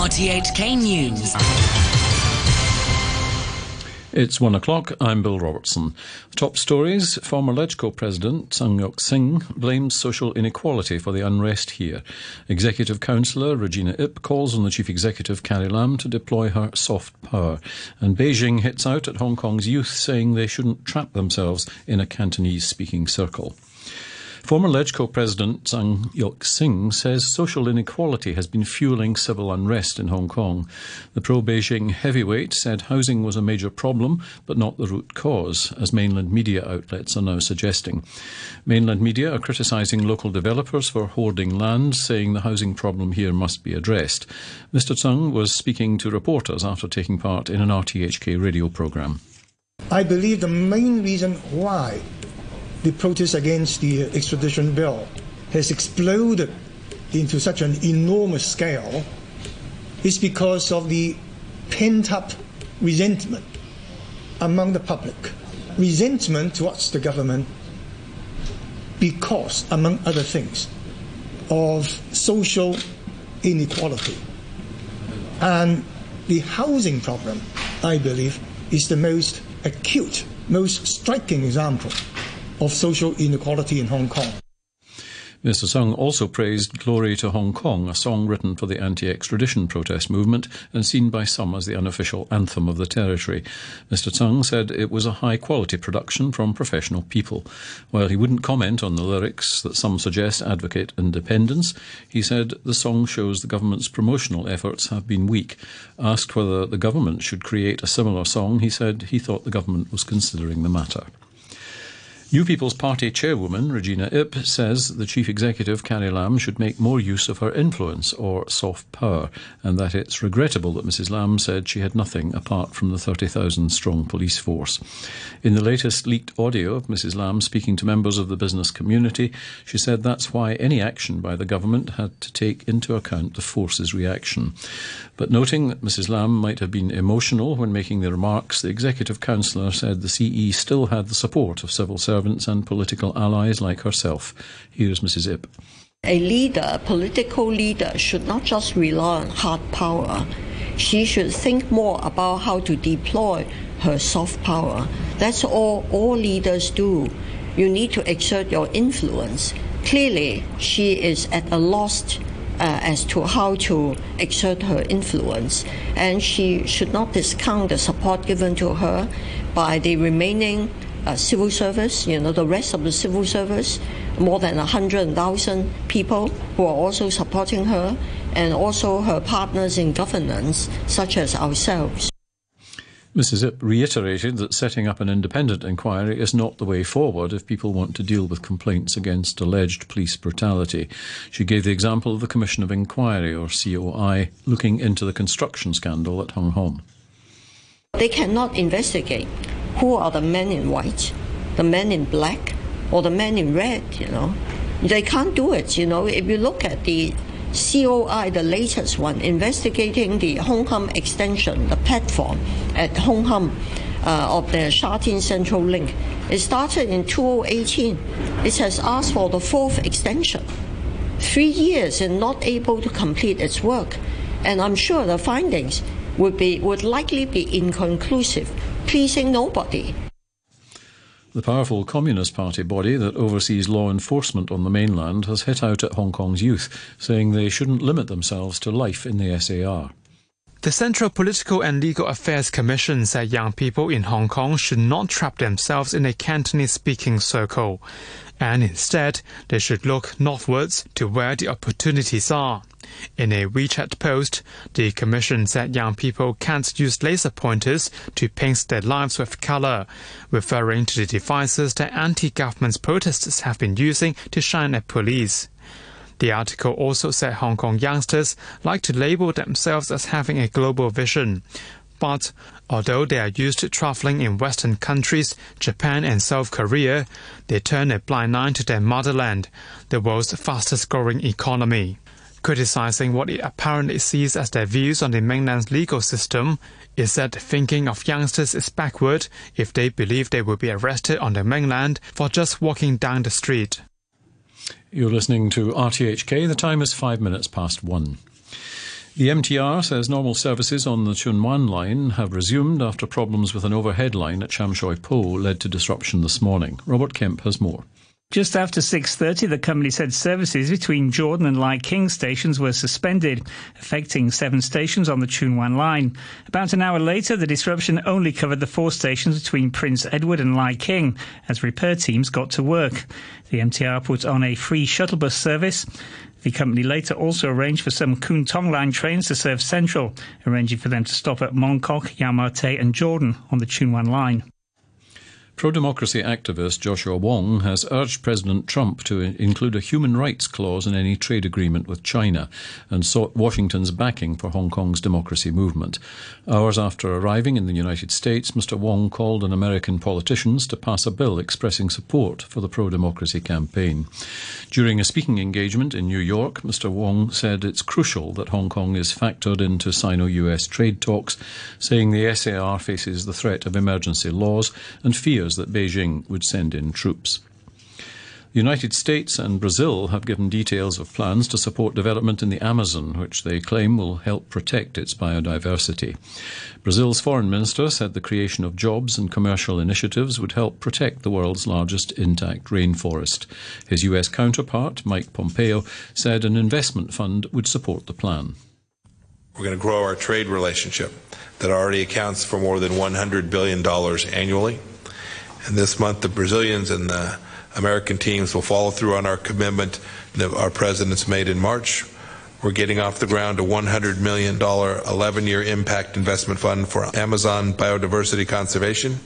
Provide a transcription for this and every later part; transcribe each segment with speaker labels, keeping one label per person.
Speaker 1: RTHK News.
Speaker 2: It's one o'clock. I'm Bill Robertson. Top stories. Former LegCo President Tsang Yok Sing blames social inequality for the unrest here. Executive Councillor Regina Ip calls on the Chief Executive Carrie Lam to deploy her soft power. And Beijing hits out at Hong Kong's youth, saying they shouldn't trap themselves in a Cantonese speaking circle. Former LegCo President Tsang Yok Sing says social inequality has been fueling civil unrest in Hong Kong. The pro Beijing heavyweight said housing was a major problem, but not the root cause, as mainland media outlets are now suggesting. Mainland media are criticising local developers for hoarding land, saying the housing problem here must be addressed. Mr. Tsang was speaking to reporters after taking part in an RTHK radio programme.
Speaker 3: I believe the main reason why the protest against the extradition bill has exploded into such an enormous scale is because of the pent up resentment among the public. Resentment towards the government because, among other things, of social inequality. And the housing problem, I believe, is the most acute, most striking example of social inequality in Hong Kong.
Speaker 2: Mr. Tsang also praised Glory to Hong Kong, a song written for the anti extradition protest movement and seen by some as the unofficial anthem of the territory. Mr. Tsang said it was a high quality production from professional people. While he wouldn't comment on the lyrics that some suggest advocate independence, he said the song shows the government's promotional efforts have been weak. Asked whether the government should create a similar song, he said he thought the government was considering the matter. New People's Party chairwoman Regina Ip says the chief executive Carrie Lam should make more use of her influence or soft power, and that it's regrettable that Mrs. Lam said she had nothing apart from the 30,000 strong police force. In the latest leaked audio of Mrs. Lam speaking to members of the business community, she said that's why any action by the government had to take into account the force's reaction. But noting that Mrs. Lam might have been emotional when making the remarks, the executive councillor said the CE still had the support of civil servants servants and political allies like herself. Here's Mrs. Ip.
Speaker 4: A leader, a political leader, should not just rely on hard power. She should think more about how to deploy her soft power. That's all all leaders do. You need to exert your influence. Clearly, she is at a loss uh, as to how to exert her influence, and she should not discount the support given to her by the remaining uh, civil service, you know, the rest of the civil service, more than 100,000 people who are also supporting her, and also her partners in governance, such as ourselves.
Speaker 2: Mrs. Ip reiterated that setting up an independent inquiry is not the way forward if people want to deal with complaints against alleged police brutality. She gave the example of the Commission of Inquiry, or COI, looking into the construction scandal at Hung Hom.
Speaker 4: They cannot investigate who are the men in white, the men in black, or the men in red, you know. They can't do it, you know. If you look at the COI, the latest one, investigating the Hung Hom extension, the platform at Hung Hom uh, of the Sha Tin Central Link. It started in 2018. It has asked for the fourth extension. Three years and not able to complete its work. And I'm sure the findings would, be, would likely be inconclusive, pleasing nobody.
Speaker 2: The powerful Communist Party body that oversees law enforcement on the mainland has hit out at Hong Kong's youth, saying they shouldn't limit themselves to life in the SAR.
Speaker 5: The Central Political and Legal Affairs Commission said young people in Hong Kong should not trap themselves in a Cantonese speaking circle, and instead they should look northwards to where the opportunities are. In a WeChat post, the Commission said young people can't use laser pointers to paint their lives with color, referring to the devices that anti government protesters have been using to shine at police. The article also said Hong Kong youngsters like to label themselves as having a global vision. But although they are used to traveling in Western countries, Japan and South Korea, they turn a blind eye to their motherland, the world's fastest growing economy. Criticizing what it apparently sees as their views on the mainland's legal system, it said thinking of youngsters is backward if they believe they will be arrested on the mainland for just walking down the street.
Speaker 2: You're listening to RTHK. The time is five minutes past one. The MTR says normal services on the Tsuen Wan line have resumed after problems with an overhead line at Sham Shui Po led to disruption this morning. Robert Kemp has more.
Speaker 1: Just after 6.30, the company said services between Jordan and Lai King stations were suspended, affecting seven stations on the Tsuen Wan line. About an hour later, the disruption only covered the four stations between Prince Edward and Lai King, as repair teams got to work. The MTR put on a free shuttle bus service. The company later also arranged for some Kwun Tong line trains to serve Central, arranging for them to stop at Mongkok, Yau Ma and Jordan on the Tsuen Wan line.
Speaker 2: Pro democracy activist Joshua Wong has urged President Trump to include a human rights clause in any trade agreement with China and sought Washington's backing for Hong Kong's democracy movement. Hours after arriving in the United States, Mr. Wong called on American politicians to pass a bill expressing support for the pro democracy campaign. During a speaking engagement in New York, Mr. Wong said it's crucial that Hong Kong is factored into Sino US trade talks, saying the SAR faces the threat of emergency laws and fears that Beijing would send in troops. The United States and Brazil have given details of plans to support development in the Amazon, which they claim will help protect its biodiversity. Brazil's foreign minister said the creation of jobs and commercial initiatives would help protect the world's largest intact rainforest. His US counterpart, Mike Pompeo, said an investment fund would support the plan.
Speaker 6: We're going to grow our trade relationship that already accounts for more than $100 billion annually. And this month, the Brazilians and the American teams will follow through on our commitment that our presidents made in March. We're getting off the ground a $100 million 11 year impact investment fund for Amazon biodiversity conservation,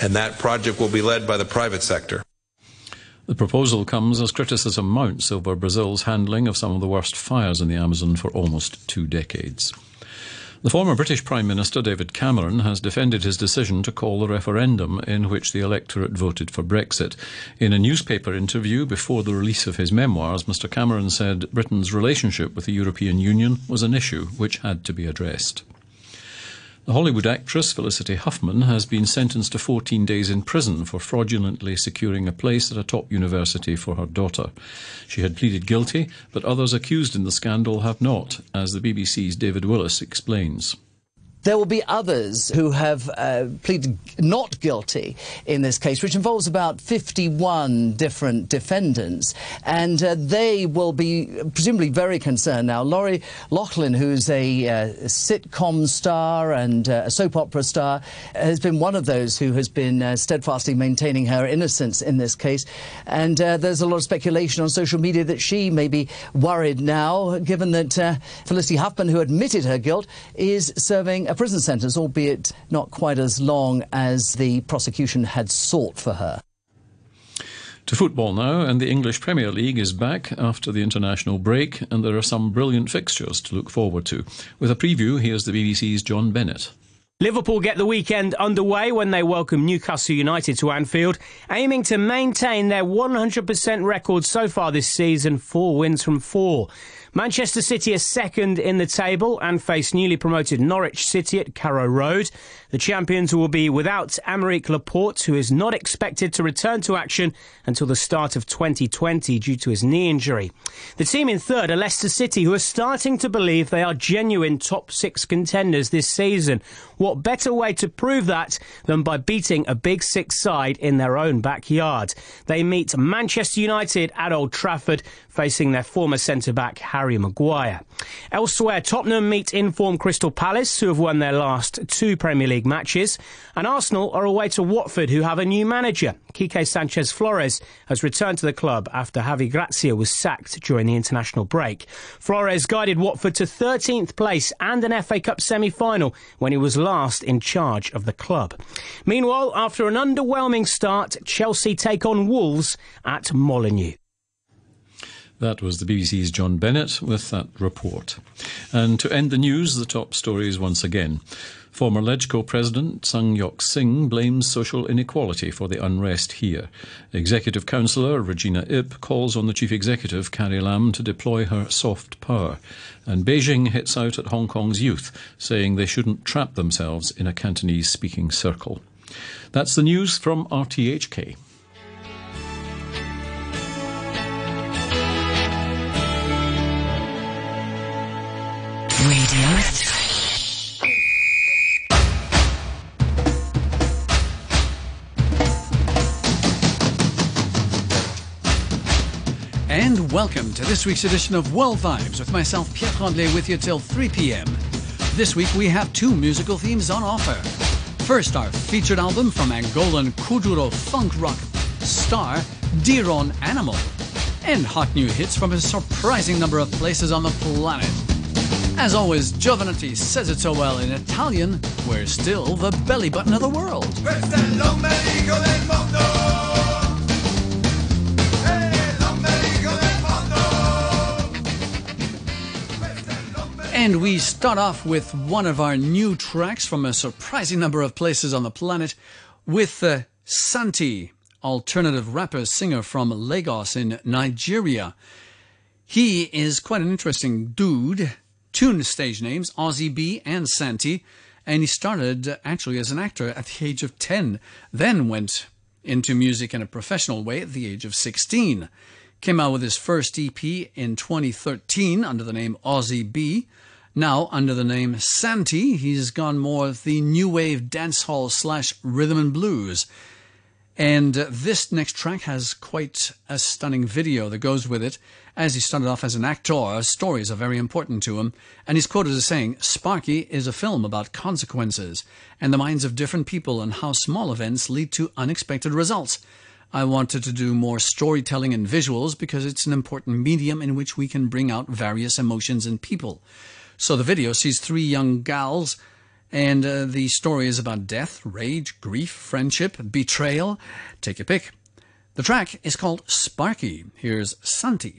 Speaker 6: and that project will be led by the private sector.
Speaker 2: The proposal comes as criticism mounts over Brazil's handling of some of the worst fires in the Amazon for almost two decades. The former British Prime Minister David Cameron has defended his decision to call the referendum in which the electorate voted for Brexit. In a newspaper interview before the release of his memoirs, Mr Cameron said Britain's relationship with the European Union was an issue which had to be addressed. Hollywood actress Felicity Huffman has been sentenced to 14 days in prison for fraudulently securing a place at a top university for her daughter. She had pleaded guilty, but others accused in the scandal have not, as the BBC's David Willis explains.
Speaker 7: There will be others who have uh, pleaded not guilty in this case, which involves about 51 different defendants, and uh, they will be presumably very concerned now. Lori Loughlin, who's a uh, sitcom star and uh, a soap opera star, has been one of those who has been uh, steadfastly maintaining her innocence in this case, and uh, there's a lot of speculation on social media that she may be worried now, given that Felicity Huffman, who admitted her guilt, is serving a prison sentence, albeit not quite as long as the prosecution had sought for her.
Speaker 2: To football now, and the English Premier League is back after the international break, and there are some brilliant fixtures to look forward to. With a preview, here's the BBC's John Bennett.
Speaker 8: Liverpool get the weekend underway when they welcome Newcastle United to Anfield, aiming to maintain their 100% record so far this season, four wins from four. Manchester City are second in the table and face newly promoted Norwich City at Carrow Road. The champions will be without Aymeric Laporte, who is not expected to return to action until the start of 2020 due to his knee injury. The team in third are Leicester City, who are starting to believe they are genuine top six contenders this season. What better way to prove that than by beating a big six side in their own backyard? They meet Manchester United at Old Trafford, facing their former centre back Harry Maguire. Elsewhere, Tottenham meet in-form Crystal Palace, who have won their last two Premier League matches, and Arsenal are away to Watford, who have a new manager. Quique Sanchez Flores has returned to the club after Javi Gracia was sacked during the international break. Flores guided Watford to 13th place and an FA Cup semi-final when he was last in charge of the club. Meanwhile, after an underwhelming start, Chelsea take on Wolves at Molineux.
Speaker 2: That was the BBC's John Bennett with that report. And to end the news, the top stories once again. Former LegCo President Tsang Yok Sing blames social inequality for the unrest here. Executive Councillor Regina Ip calls on the Chief Executive Carrie Lam to deploy her soft power. And Beijing hits out at Hong Kong's youth, saying they shouldn't trap themselves in a Cantonese speaking circle. That's the news from RTHK.
Speaker 9: And welcome to this week's edition of World Vibes with myself, Pierre Tremblay, with you till 3 p.m. This week we have two musical themes on offer. First, our featured album from Angolan Kuduro funk rock star Diron Animal, and hot new hits from a surprising number of places on the planet. As always, Jovanotti says it so well in Italian, we're still the belly button of the world. And we start off with one of our new tracks from a surprising number of places on the planet with uh, Santi, alternative rapper singer from Lagos in Nigeria. He is quite an interesting dude. Two stage names, Ozzie B and Santi, and he started actually as an actor at the age of 10, then went into music in a professional way at the age of 16. Came out with his first EP in 2013 under the name Ozzie B. Now, under the name Santi, he's gone more the new wave dancehall slash rhythm and blues. And uh, this next track has quite a stunning video that goes with it. As he started off as an actor, stories are very important to him. And he's quoted as saying, Sparky is a film about consequences and the minds of different people and how small events lead to unexpected results. I wanted to do more storytelling and visuals because it's an important medium in which we can bring out various emotions in people. So the video sees three young gals, and uh, the story is about death, rage, grief, friendship, betrayal. Take your pick. The track is called Sparky. Here's Santi.